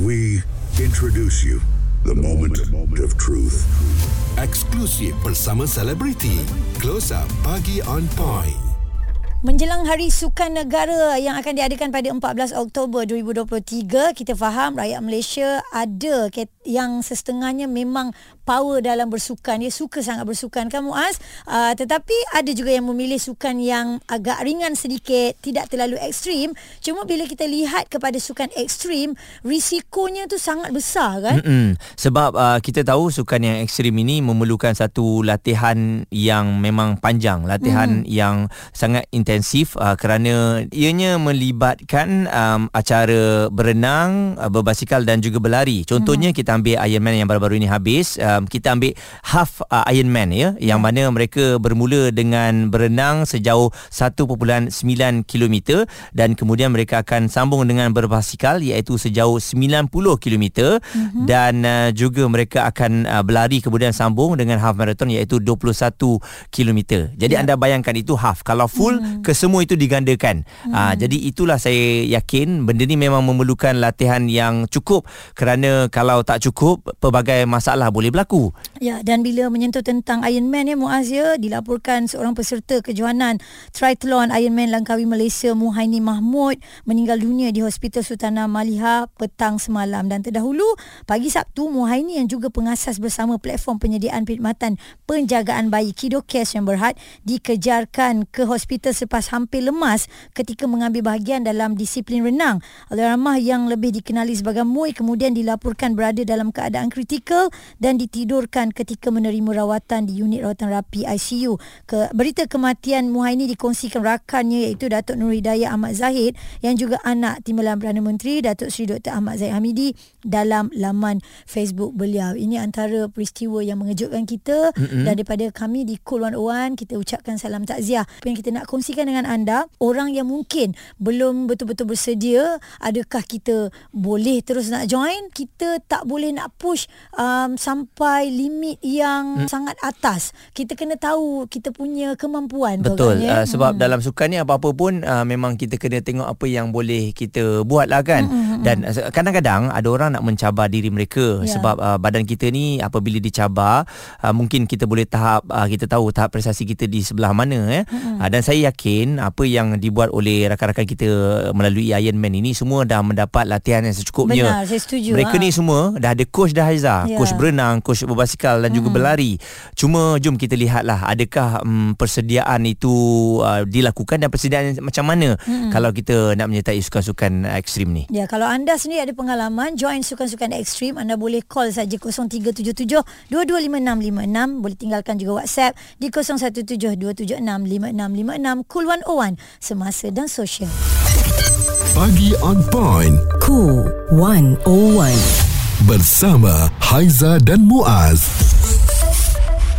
We introduce you the moment of truth. Eksklusif bersama selebriti. Close Up Pagi on Point. Menjelang Hari Sukan Negara yang akan diadakan pada 14 Oktober 2023, kita faham rakyat Malaysia ada yang setengahnya memang power dalam bersukan. Dia suka sangat bersukan kan Muaz? Uh, tetapi ada juga yang memilih sukan yang agak ringan sedikit, tidak terlalu ekstrim. Cuma bila kita lihat kepada sukan ekstrim, risikonya tu sangat besar kan? Mm-mm. Sebab uh, kita tahu sukan yang ekstrim ini memerlukan satu latihan yang memang panjang, latihan mm. yang sangat intensif uh, kerana ianya melibatkan um, acara berenang, uh, berbasikal dan juga berlari. Contohnya hmm. kita ambil Ironman yang baru-baru ini habis, um, kita ambil half uh, Ironman ya yang hmm. mana mereka bermula dengan berenang sejauh 1.9 km dan kemudian mereka akan sambung dengan berbasikal iaitu sejauh 90 km hmm. dan uh, juga mereka akan uh, berlari kemudian sambung dengan half marathon iaitu 21 km. Jadi yeah. anda bayangkan itu half. Kalau full hmm kesemua itu digandakan. Aa, ah, jadi itulah saya yakin benda ni memang memerlukan latihan yang cukup kerana kalau tak cukup pelbagai masalah boleh berlaku. Ya dan bila menyentuh tentang Ironman ya Muaz ya dilaporkan seorang peserta kejohanan Triathlon Ironman Langkawi Malaysia Muhaini Mahmud meninggal dunia di Hospital Sultanah Maliha petang semalam dan terdahulu pagi Sabtu Muhaini yang juga pengasas bersama platform penyediaan perkhidmatan penjagaan bayi Kido Cares yang berhad dikejarkan ke hospital selepas hampir lemas ketika mengambil bahagian dalam disiplin renang. Alaramah yang lebih dikenali sebagai Mui kemudian dilaporkan berada dalam keadaan kritikal dan ditidurkan ketika menerima rawatan di unit rawatan rapi ICU. Ke, berita kematian Muhaini dikongsikan rakannya iaitu Datuk Nur Hidayah Ahmad Zahid yang juga anak Timbalan Perdana Menteri Datuk Seri Dr. Ahmad Zahid Hamidi dalam laman Facebook beliau. Ini antara peristiwa yang mengejutkan kita mm-hmm. dan daripada kami di Cool 101 kita ucapkan salam takziah. Apa yang kita nak kongsikan dengan anda orang yang mungkin belum betul-betul bersedia adakah kita boleh terus nak join kita tak boleh nak push um, sampai limit yang hmm. sangat atas kita kena tahu kita punya kemampuan betul uh, sebab hmm. dalam sukan ni apa-apa pun uh, memang kita kena tengok apa yang boleh kita buat lah kan hmm. hmm, hmm. dan uh, kadang-kadang ada orang nak mencabar diri mereka yeah. sebab uh, badan kita ni apabila dicabar uh, mungkin kita boleh tahap uh, kita tahu tahap prestasi kita di sebelah mana ya hmm. uh, dan saya yakin apa yang dibuat oleh rakan-rakan kita melalui Iron Man ini semua dah mendapat latihan yang secukupnya. Benar, saya setuju. Mereka ha. ni semua dah ada coach dah Haiza, ya. coach berenang, coach berbasikal dan hmm. juga berlari. Cuma jom kita lihatlah adakah um, persediaan itu uh, dilakukan dan persediaan macam mana hmm. kalau kita nak menyertai sukan-sukan ekstrim ni. Ya, kalau anda sendiri ada pengalaman join sukan-sukan ekstrim, anda boleh call saja 0377 225656, boleh tinggalkan juga WhatsApp di 0172765656 Cool 101 semasa dan sosial. Pagi on point. Cool 101 bersama Haiza dan Muaz.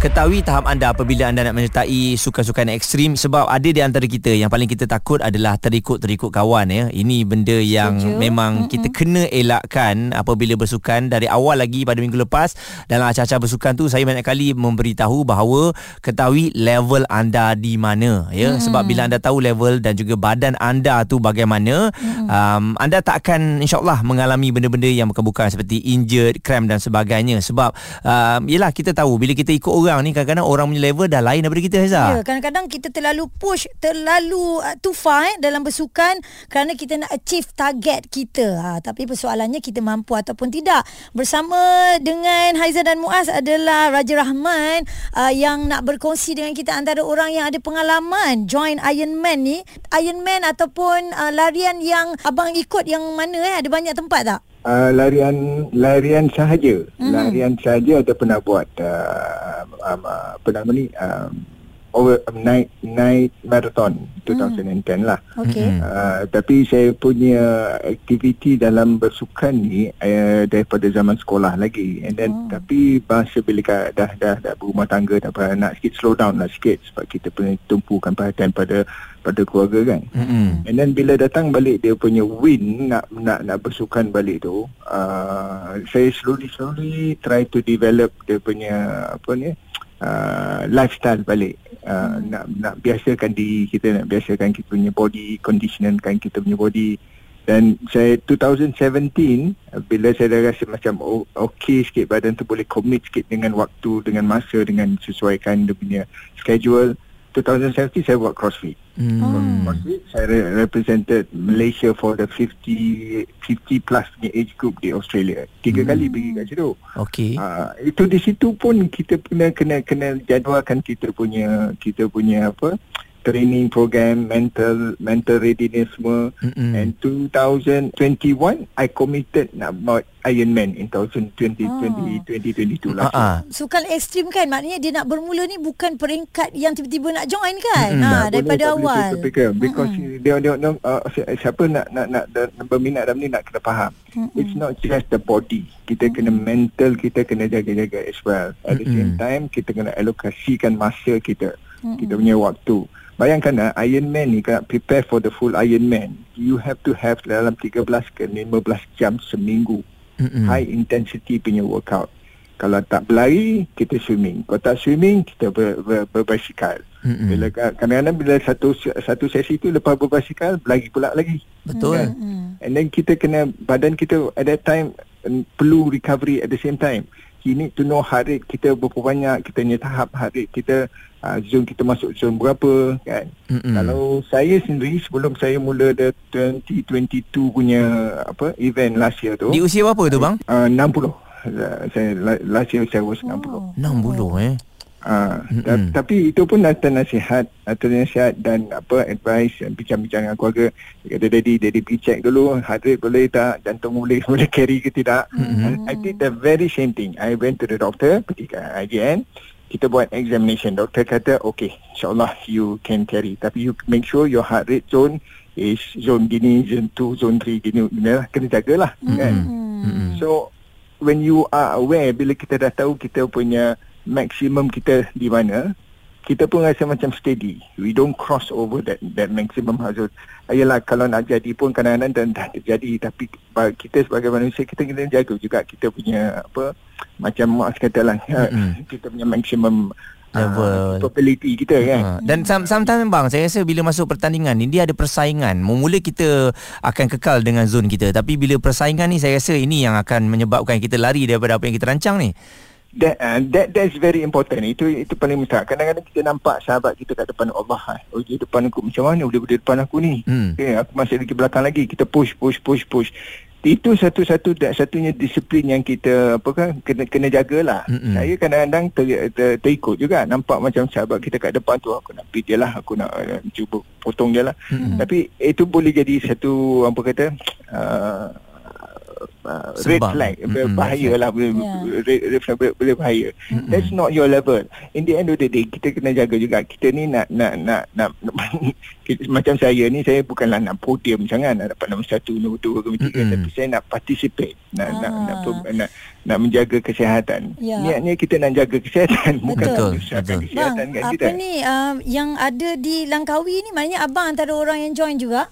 Ketahui tahap anda apabila anda nak menyertai sukan-sukan ekstrim sebab ada di antara kita yang paling kita takut adalah terikut-terikut kawan ya. Ini benda yang Setuju. memang mm-hmm. kita kena elakkan apabila bersukan dari awal lagi pada minggu lepas dalam acara-acara bersukan tu saya banyak kali memberitahu bahawa ketahui level anda di mana ya mm-hmm. sebab bila anda tahu level dan juga badan anda tu bagaimana mm-hmm. um, anda tak akan insyaallah mengalami benda-benda yang bukan-bukan seperti injured, cramp dan sebagainya sebab um, yalah kita tahu bila kita ikut orang orang ni kadang-kadang orang punya level dah lain daripada kita Heza. Ya, kadang-kadang kita terlalu push, terlalu uh, too far eh, dalam bersukan kerana kita nak achieve target kita. Ha, tapi persoalannya kita mampu ataupun tidak. Bersama dengan Haiza dan Muaz adalah Raja Rahman uh, yang nak berkongsi dengan kita antara orang yang ada pengalaman join Ironman ni. Ironman ataupun uh, larian yang abang ikut yang mana eh? Ada banyak tempat tak? Uh, larian larian sahaja mm-hmm. larian sahaja ada pernah buat uh, um, uh, apa nama ni um, over um, night night marathon 2010 mm. lah okay. uh, tapi saya punya aktiviti dalam bersukan ni uh, daripada zaman sekolah lagi and then oh. tapi masa bila dah dah dah berumah tangga dah nak sikit slow down lah sikit sebab kita punya tumpukan perhatian pada pada keluarga kan. Mm-hmm. And then bila datang balik dia punya win nak nak nak bersukan balik tu, uh, saya slowly slowly try to develop dia punya apa ni uh, lifestyle balik. Uh, mm. nak nak biasakan diri kita nak biasakan kita punya body conditionkan kita punya body Dan saya 2017 bila saya dah rasa macam okey sikit badan tu boleh commit sikit dengan waktu, dengan masa, dengan sesuaikan dia punya schedule. 2017 saya buat CrossFit. Hmm. CrossFit saya re- represented Malaysia for the 50 50 plus punya age group di Australia. Tiga kali pergi kat situ. Okey. Ah, itu di situ pun kita kena kena kena jadualkan kita punya kita punya apa training program mental mental readiness semua Mm-mm. and 2021 I committed nak buat Ironman in 2020 Oh. 20 2022 lah. Ah, ah. Sukan ekstrim kan maknanya dia nak bermula ni bukan peringkat yang tiba-tiba nak join kan. Mm-mm. Ha daripada boleh, tak boleh awal. fikir, because dia dia, dia uh, si- siapa nak nak nak, nak berminat dalam ni nak kena faham. It's not just the body. Kita kena mental kita kena jaga-jaga as well. At the same time kita kena alokasikan masa kita. Kita punya waktu. Bayangkan ah, Ironman ni kalau prepare for the full Ironman, you have to have dalam 13 ke 15 jam seminggu Mm-mm. high intensity punya workout. Kalau tak berlari, kita swimming. Kalau tak swimming, kita ber, ber, berbasikal. Mm-mm. Bila kadang-kadang bila satu satu sesi tu lepas berbasikal berlari pula lagi. Betul. Hmm. And then kita kena badan kita at that time um, perlu recovery at the same time. You need to know heart rate kita berapa banyak, kita punya tahap heart rate kita, uh, zone kita masuk zone berapa kan. Mm-mm. Kalau saya sendiri sebelum saya mula the 2022 punya apa event last year tu Di usia berapa tu bang? uh, 60. Uh, saya la- last year saya was 60. Oh. 60 eh. Mm-mm. ta- tapi itu pun atas nasihat, atas nasihat dan apa advice bincang-bincang dengan keluarga. Dia kata daddy, daddy pergi check dulu heart rate boleh tak, jantung boleh boleh carry ke tidak. Mm-hmm. I, I did the very same thing. I went to the doctor, pergi ke IGN. Kita buat examination. Doktor kata, okay, insyaAllah you can carry. Tapi you make sure your heart rate zone is zone gini, zone 2, zone 3, gini, gini lah. Kena jagalah. Kan? Mm-mm. So when you are aware bila kita dah tahu kita punya maksimum kita di mana, kita pun rasa macam steady. We don't cross over that that maximum hazard. Ayalah kalau nak jadi pun kadang-kadang dah, dah terjadi tapi kita sebagai manusia kita kena jaga juga kita punya apa macam mak katalah Mm-mm. kita punya maximum Level. uh, capability kita kan. Ha. Dan some, sometimes bang Saya rasa bila masuk pertandingan ni Dia ada persaingan Mula kita Akan kekal dengan zon kita Tapi bila persaingan ni Saya rasa ini yang akan Menyebabkan kita lari Daripada apa yang kita rancang ni That, uh, that that's very important. Itu itu paling besar. Kadang-kadang kita nampak sahabat kita kat depan Allah. Ah. Oh, dia depan aku macam mana boleh boleh depan aku ni. Hmm. Okay, aku masih lagi belakang lagi. Kita push push push push. Itu satu-satu dan satunya disiplin yang kita apa kan kena kena jagalah. Mm-mm. Saya kadang-kadang ter, ter, terikut juga nampak macam sahabat kita kat depan tu aku nak dia lah, aku nak uh, cuba potong dia lah. Mm-mm. Tapi itu boleh jadi satu apa kata uh, uh, red flag Mm-mm, bahaya lah boleh Yeah. red, red flag boleh, boleh bahaya that's not your level in the end of the day kita kena jaga juga kita ni nak nak nak nak, kita, macam saya ni saya bukanlah nak podium sangat nak dapat nombor satu nombor dua nombor tiga Mm-mm. tapi saya nak participate nak, nak, nak, Ah. nak, nak, nak menjaga kesihatan Ya. niatnya kita nak jaga kesihatan bukan Betul. nak menyusahkan Betul. Bang, kesihatan kat apa kita ni uh, yang ada di Langkawi ni maknanya abang antara orang yang join juga?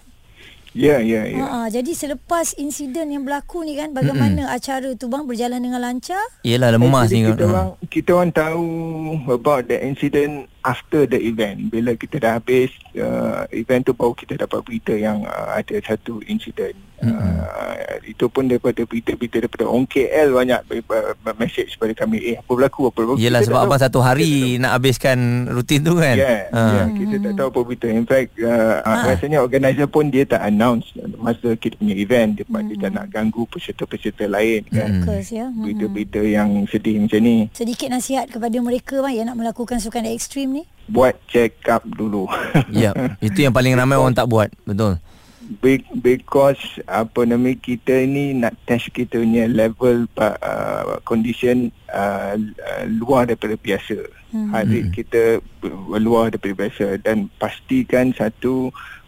Ya ya ya. Ha, jadi selepas insiden yang berlaku ni kan bagaimana acara tu bang? Berjalan dengan lancar? Yelah lemas ni kita orang kita orang tahu about the incident after the event bila kita dah habis uh, event tu baru kita dapat berita yang uh, ada satu insiden uh, itu pun daripada berita-berita daripada orang KL banyak uh, message kepada kami eh apa berlaku apa berlaku Yelah Kita sebab abang satu hari Nak habiskan rutin tu kan Yeah, Ha. yeah, kita tak tahu apa berita. In fact, uh, Ah. rasanya organizer pun dia tak announce masa kita punya event. Dia, dia tak nak ganggu peserta-peserta lain kan. Hmm. Fokus ya. Hmm. Berita-berita yang sedih macam ni. Sedikit nasihat kepada mereka bang yang nak melakukan sukan ekstrim ni. Buat check up dulu. Ya Itu yang paling ramai orang tak buat Betul Be- because apa nama kita ni nak test kita punya level uh, condition uh, uh, luar daripada biasa. Hmm. Heart rate kita ber- luar daripada biasa dan pastikan satu uh,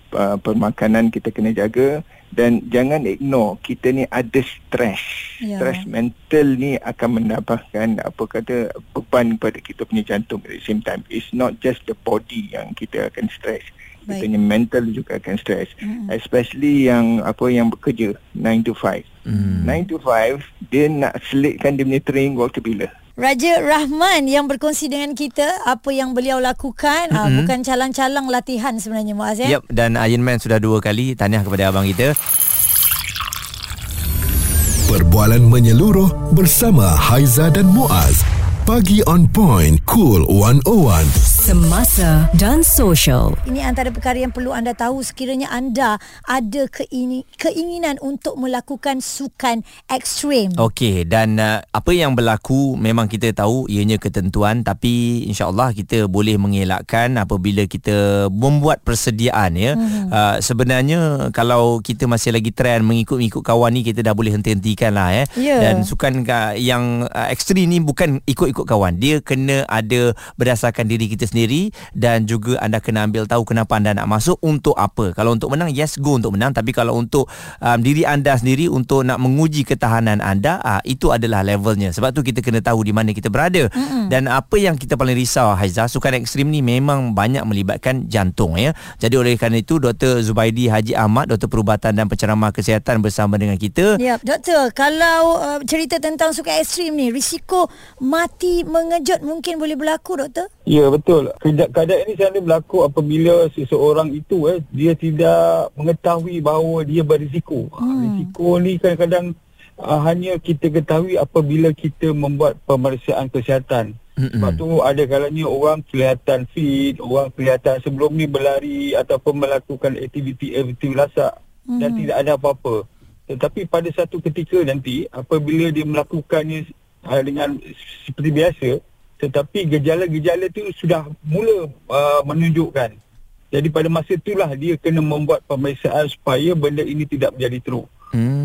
permakanan kita kena jaga dan jangan ignore kita ni ada stres. Ya. Stres mental ni akan menambahkan apa kata beban kepada kita punya jantung at the same time. It's not just the body yang kita akan stres. Baik. Kita punya mental juga akan stres. Mm-mm. Especially yang apa yang bekerja 9 to 5. Hmm. 9 to 5 dia nak selitkan dia punya training waktu bila? Raja Rahman yang berkongsi dengan kita apa yang beliau lakukan mm-hmm. bukan calang-calang latihan sebenarnya Muaz ya. Yep dan Iron Man sudah dua kali tanya kepada abang kita. Perbualan menyeluruh bersama Haiza dan Muaz. Pagi on point cool 101. Semasa dan social. Ini antara perkara yang perlu anda tahu sekiranya anda ada keini, keinginan untuk melakukan sukan ekstrim. Okey dan uh, apa yang berlaku memang kita tahu ianya ketentuan tapi insyaallah kita boleh mengelakkan apabila kita membuat persediaan ya. Hmm. Uh, sebenarnya kalau kita masih lagi trend mengikut-ikut kawan ni kita dah boleh henti-hentikan lah ya. Ya. Dan sukan uh, yang uh, ekstrim ni bukan ikut-ikut kawan. Dia kena ada berdasarkan diri kita sendiri dan juga anda kena ambil tahu kenapa anda nak masuk untuk apa. Kalau untuk menang yes go untuk menang tapi kalau untuk um, diri anda sendiri untuk nak menguji ketahanan anda uh, itu adalah levelnya. Sebab tu kita kena tahu di mana kita berada. Mm-hmm. Dan apa yang kita paling risau Haiza sukan ekstrim ni memang banyak melibatkan jantung ya. Jadi oleh kerana itu Dr Zubaidi Haji Ahmad Doktor Perubatan dan Penceramah Kesihatan bersama dengan kita. Ya, doktor, kalau uh, cerita tentang sukan ekstrim ni, risiko mati mengejut mungkin boleh berlaku, doktor? Ya betul. Keadaan, keadaan ini selalu berlaku apabila seseorang itu eh dia tidak mengetahui bahawa dia berisiko. Hmm. Risiko ni kadang-kadang uh, hanya kita ketahui apabila kita membuat pemeriksaan kesihatan. Mm-mm. Sebab tu ada kalanya orang kelihatan fit, orang kelihatan sebelum ni berlari ataupun melakukan aktiviti-aktiviti lasak mm. dan tidak ada apa-apa. Tetapi pada satu ketika nanti apabila dia melakukannya uh, dengan seperti biasa tetapi gejala-gejala tu sudah mula uh, menunjukkan. Jadi pada masa itulah dia kena membuat pemeriksaan supaya benda ini tidak menjadi teruk. Hmm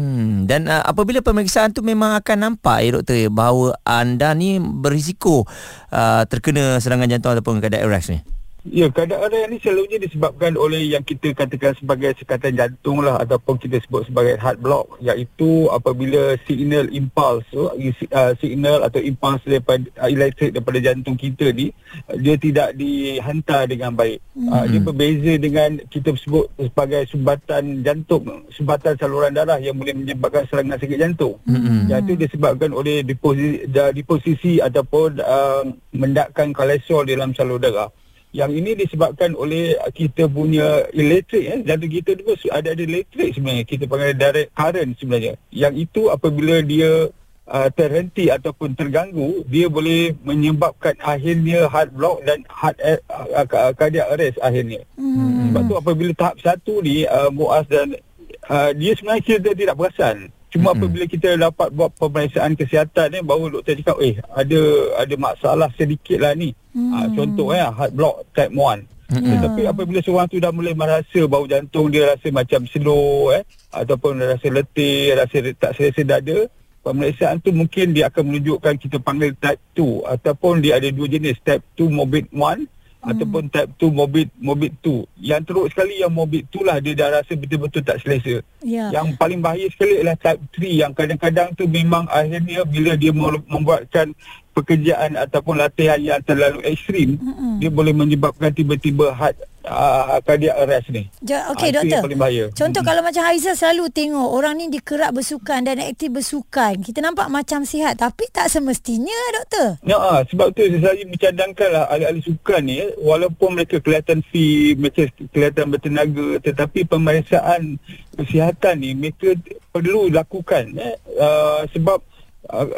dan uh, apabila pemeriksaan tu memang akan nampak ya doktor bahawa anda ni berisiko uh, terkena serangan jantung ataupun keadaan arrest ni. Ya, keadaan ni selalunya disebabkan oleh yang kita katakan sebagai sekatan jantung lah ataupun kita sebut sebagai heart block iaitu apabila signal impulse uh, signal atau impulse daripada uh, elektrik daripada jantung kita ni uh, dia tidak dihantar dengan baik. Hmm. Uh, dia berbeza dengan kita sebut sebagai sumbatan jantung, sumbatan saluran darah yang boleh menyebabkan serangan sakit jantung. Hmm. Yang itu disebabkan oleh deposisi, deposisi ataupun uh, mendakkan kolesterol dalam salur darah yang ini disebabkan oleh kita punya elektrik eh jantung kita tu ada ada elektrik sebenarnya kita panggil direct current sebenarnya yang itu apabila dia uh, terhenti ataupun terganggu dia boleh menyebabkan akhirnya heart block dan heart uh, uh, cardiac arrest akhirnya hmm. sebab tu apabila tahap satu ni uh, Muaz dan uh, dia sebenarnya kita tidak perasan Cuma mm-hmm. apabila kita dapat buat pemeriksaan kesihatan ni baru doktor cakap eh ada ada masalah sedikit lah ni. Mm. Ha, contoh eh heart block type 1. Mm-hmm. Tetapi apabila seorang tu dah mulai merasa bau jantung dia rasa macam slow eh ataupun rasa letih, rasa tak selesa dada, pemeriksaan tu mungkin dia akan menunjukkan kita panggil type 2 ataupun dia ada dua jenis type 2 morbid 1 hmm. ataupun type 2 morbid morbid 2. Yang teruk sekali yang morbid 2 lah dia dah rasa betul-betul tak selesa. Yeah. Yang paling bahaya sekali adalah type 3 yang kadang-kadang tu memang akhirnya bila dia membuatkan pekerjaan ataupun latihan yang terlalu ekstrim, mm-hmm. dia boleh menyebabkan tiba-tiba heart uh, cardiac arrest ni. Ja, Okey uh, doktor. Contoh hmm. kalau macam Haiza selalu tengok orang ni dikerap bersukan dan aktif bersukan. Kita nampak macam sihat tapi tak semestinya doktor. Ya uh, sebab tu saya lah ahli-ahli sukan ni walaupun mereka kelihatan fit, mereka kelihatan bertenaga tetapi pemeriksaan kesihatan ni mereka perlu lakukan eh, uh, sebab uh,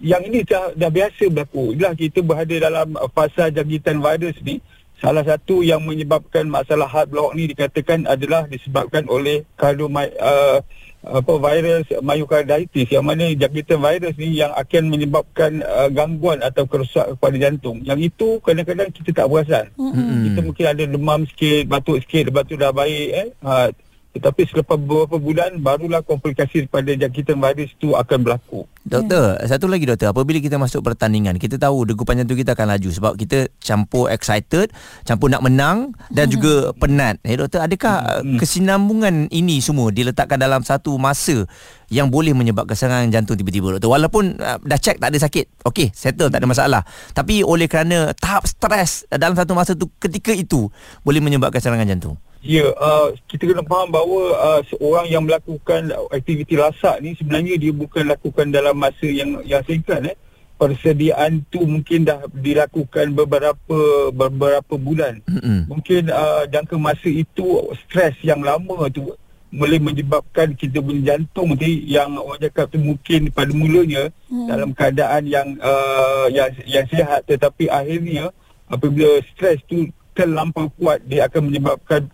yang ini dah, dah biasa berlaku. Itulah kita berada dalam fasa jangkitan virus ni Salah satu yang menyebabkan masalah heart block ni dikatakan adalah disebabkan oleh kardiomai uh, apa virus myocarditis yang mana jangkitan virus ni yang akan menyebabkan uh, gangguan atau kerosakan pada jantung. Yang itu kadang-kadang kita tak perasan. Mm-hmm. Kita mungkin ada demam sikit, batuk sikit, lepas tu dah baik eh. Uh, tetapi selepas beberapa bulan barulah komplikasi pada jangkitan virus itu akan berlaku. Doktor, yeah. satu lagi doktor, apabila kita masuk pertandingan, kita tahu degupan jantung kita akan laju sebab kita campur excited, campur nak menang dan hmm. juga penat. Eh doktor, adakah hmm. kesinambungan ini semua diletakkan dalam satu masa yang boleh menyebabkan serangan jantung tiba-tiba doktor? Walaupun uh, dah check tak ada sakit. Okey, settle tak ada masalah. Tapi oleh kerana tahap stres dalam satu masa tu ketika itu boleh menyebabkan serangan jantung. Ya, uh, kita kena faham bahawa uh, seorang yang melakukan aktiviti lasak ni sebenarnya dia bukan lakukan dalam masa yang yang singkat eh. Persediaan tu mungkin dah dilakukan beberapa beberapa bulan. Mm-hmm. Mungkin uh, jangka masa itu stres yang lama tu boleh menyebabkan kita punya jantung nanti yang orang cakap tu mungkin pada mulanya hmm. dalam keadaan yang uh, yang yang sihat tetapi akhirnya apabila stres tu terlampau kuat dia akan menyebabkan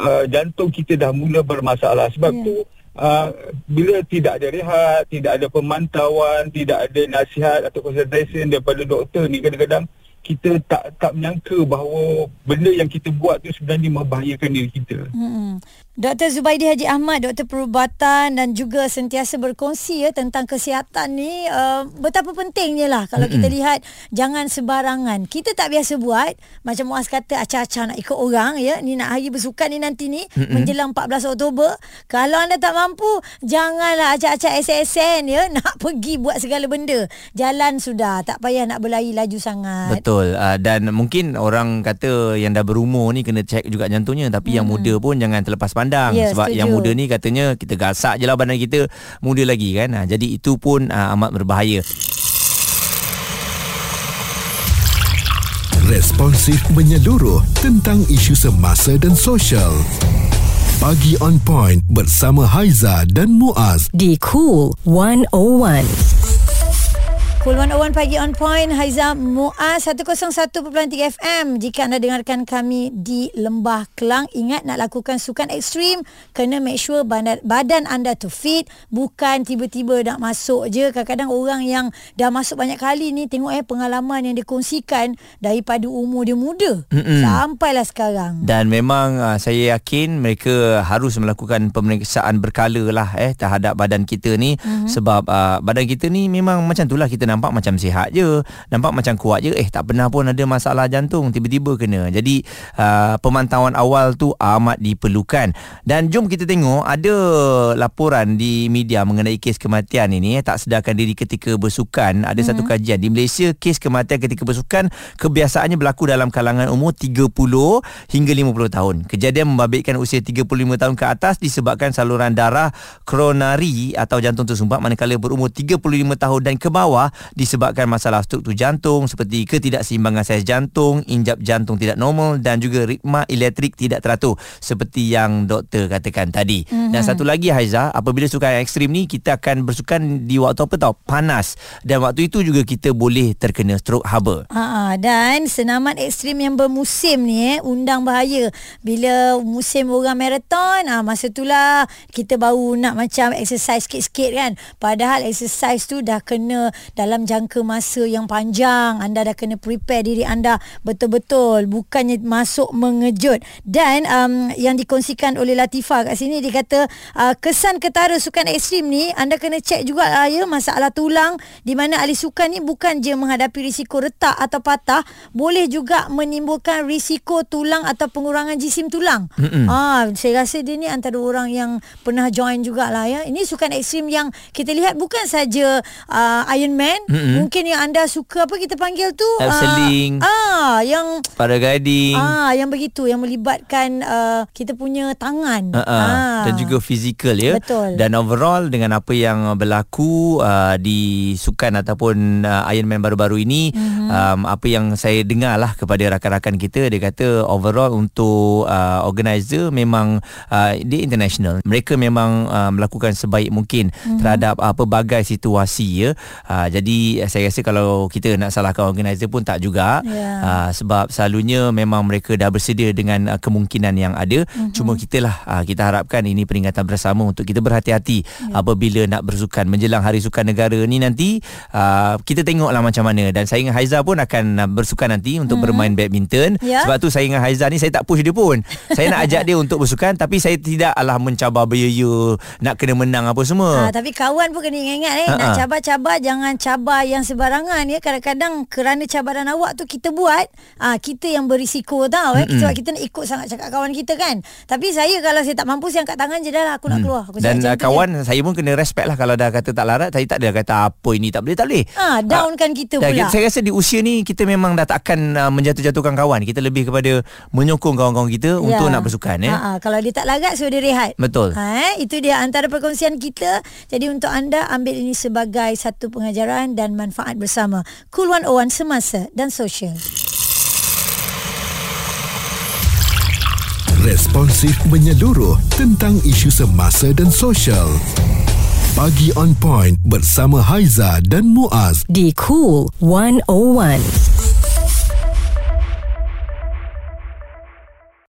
uh, jantung kita dah mula bermasalah sebab yeah. tu uh, bila tidak ada rehat tidak ada pemantauan tidak ada nasihat atau konsultasi daripada doktor ni kadang-kadang kita tak tak menyangka bahawa benda yang kita buat tu sebenarnya membahayakan diri kita. Hmm. Dr. Zubaidi Haji Ahmad, Doktor Perubatan dan juga sentiasa berkongsi ya tentang kesihatan ni uh, betapa pentingnya lah kalau mm-hmm. kita lihat jangan sebarangan. Kita tak biasa buat macam Muaz kata acah-acah nak ikut orang ya ni nak hari bersukan ni nanti ni mm-hmm. menjelang 14 Oktober. Kalau anda tak mampu janganlah acah-acah SSN ya nak pergi buat segala benda. Jalan sudah tak payah nak berlari laju sangat. Betul. Uh, dan mungkin orang kata yang dah berumur ni kena cek juga jantungnya tapi mm-hmm. yang muda pun jangan terlepas pandang pandang. Ya, sebab setuju. yang muda ni katanya kita gasak je lah badan kita muda lagi kan? Ha, jadi itu pun uh, amat berbahaya. Responsif menyeluruh tentang isu semasa dan sosial. Pagi on point bersama Haiza dan Muaz. Di Cool 101. Cool 101 pagi on point Haiza Muaz 101.3 FM Jika anda dengarkan kami di Lembah Kelang Ingat nak lakukan sukan ekstrim. Kena make sure badan, badan anda tu fit. Bukan tiba-tiba nak masuk je. Kadang-kadang orang yang dah masuk banyak kali ni Tengok eh pengalaman yang dikongsikan Daripada umur dia muda. Mm-mm. Sampailah sekarang. Dan memang uh, saya yakin Mereka harus melakukan pemeriksaan berkala lah eh Terhadap badan kita ni. Mm-hmm. Sebab uh, badan kita ni memang macam tu lah kita nampak macam sihat je nampak macam kuat je eh tak pernah pun ada masalah jantung tiba-tiba kena. Jadi uh, pemantauan awal tu amat diperlukan. Dan jom kita tengok ada laporan di media mengenai kes kematian ini eh, tak sedarkan diri ketika bersukan. Ada hmm. satu kajian di Malaysia kes kematian ketika bersukan kebiasaannya berlaku dalam kalangan umur 30 hingga 50 tahun. Kejadian membabitkan usia 35 tahun ke atas disebabkan saluran darah koronari atau jantung tersumbat manakala berumur 35 tahun dan ke bawah disebabkan masalah struktur jantung seperti ketidakseimbangan saiz jantung, injap jantung tidak normal dan juga ritma elektrik tidak teratur seperti yang doktor katakan tadi. Mm-hmm. Dan satu lagi Haiza, apabila sukan ekstrim ni kita akan bersukan di waktu apa tau? Panas. Dan waktu itu juga kita boleh terkena strok haba. Ha dan senaman ekstrim yang bermusim ni eh undang bahaya. Bila musim orang maraton, ah ha, masa itulah kita baru nak macam exercise sikit-sikit kan. Padahal exercise tu dah kena dalam dalam jangka masa yang panjang. Anda dah kena prepare diri anda betul-betul. Bukannya masuk mengejut. Dan um, yang dikongsikan oleh Latifa kat sini dia kata uh, kesan ketara sukan ekstrim ni anda kena cek juga lah ya masalah tulang di mana ahli sukan ni bukan je menghadapi risiko retak atau patah boleh juga menimbulkan risiko tulang atau pengurangan jisim tulang. Ah saya rasa dia ni antara orang yang pernah join jugalah ya. Ini sukan ekstrim yang kita lihat bukan saja uh, Iron Man kan? Mm-hmm. mungkin yang anda suka apa kita panggil tu? Abseiling uh, ah yang paragliding ah yang begitu yang melibatkan uh, kita punya tangan. Uh-uh. ah. Dan juga fizikal ya. Betul. Dan overall dengan apa yang berlaku uh, di sukan ataupun uh, Ironman baru-baru ini mm-hmm. um, apa yang saya dengar lah kepada rakan-rakan kita dia kata overall untuk uh, organizer memang uh, dia international. Mereka memang uh, melakukan sebaik mungkin mm-hmm. terhadap uh, pelbagai situasi ya. Uh, jadi jadi saya rasa kalau kita nak salahkan organizer pun tak juga yeah. Ya. uh, sebab selalunya memang mereka dah bersedia dengan uh, kemungkinan yang ada mm-hmm. cuma lah uh, kita harapkan ini peringatan bersama untuk kita berhati-hati yeah. apabila nak bersukan menjelang hari sukan negara ni nanti uh, kita tengoklah macam mana dan saya dengan Haiza pun akan bersukan nanti untuk mm-hmm. bermain badminton yeah. sebab tu saya dengan Haiza ni saya tak push dia pun saya nak ajak dia untuk bersukan tapi saya tidak alah mencabar beraya nak kena menang apa semua uh, tapi kawan pun kena ingat-ingat eh uh-huh. nak cabar-cabar jangan cabar cabar yang sebarangan ya. Kadang-kadang kerana cabaran awak tu kita buat ah kita yang berisiko tau eh. Sebab kita nak ikut sangat cakap kawan kita kan. Tapi saya kalau saya tak mampu saya angkat tangan je dah lah aku nak mm. keluar. Aku dan uh, kawan je. saya pun kena respect lah kalau dah kata tak larat saya tak ada kata apa ini tak boleh tak boleh. Ah downkan uh, kita pula. saya rasa di usia ni kita memang dah takkan uh, menjatuh-jatuhkan kawan. Kita lebih kepada menyokong kawan-kawan kita ya. untuk nak bersukan ya uh, uh, kalau dia tak larat suruh dia rehat. Betul. Ha, eh? itu dia antara perkongsian kita. Jadi untuk anda ambil ini sebagai satu pengajaran dan manfaat bersama. Cool 101 semasa dan sosial. responsif menyeluruh tentang isu semasa dan sosial. Pagi on point bersama Haiza dan Muaz di Cool 101.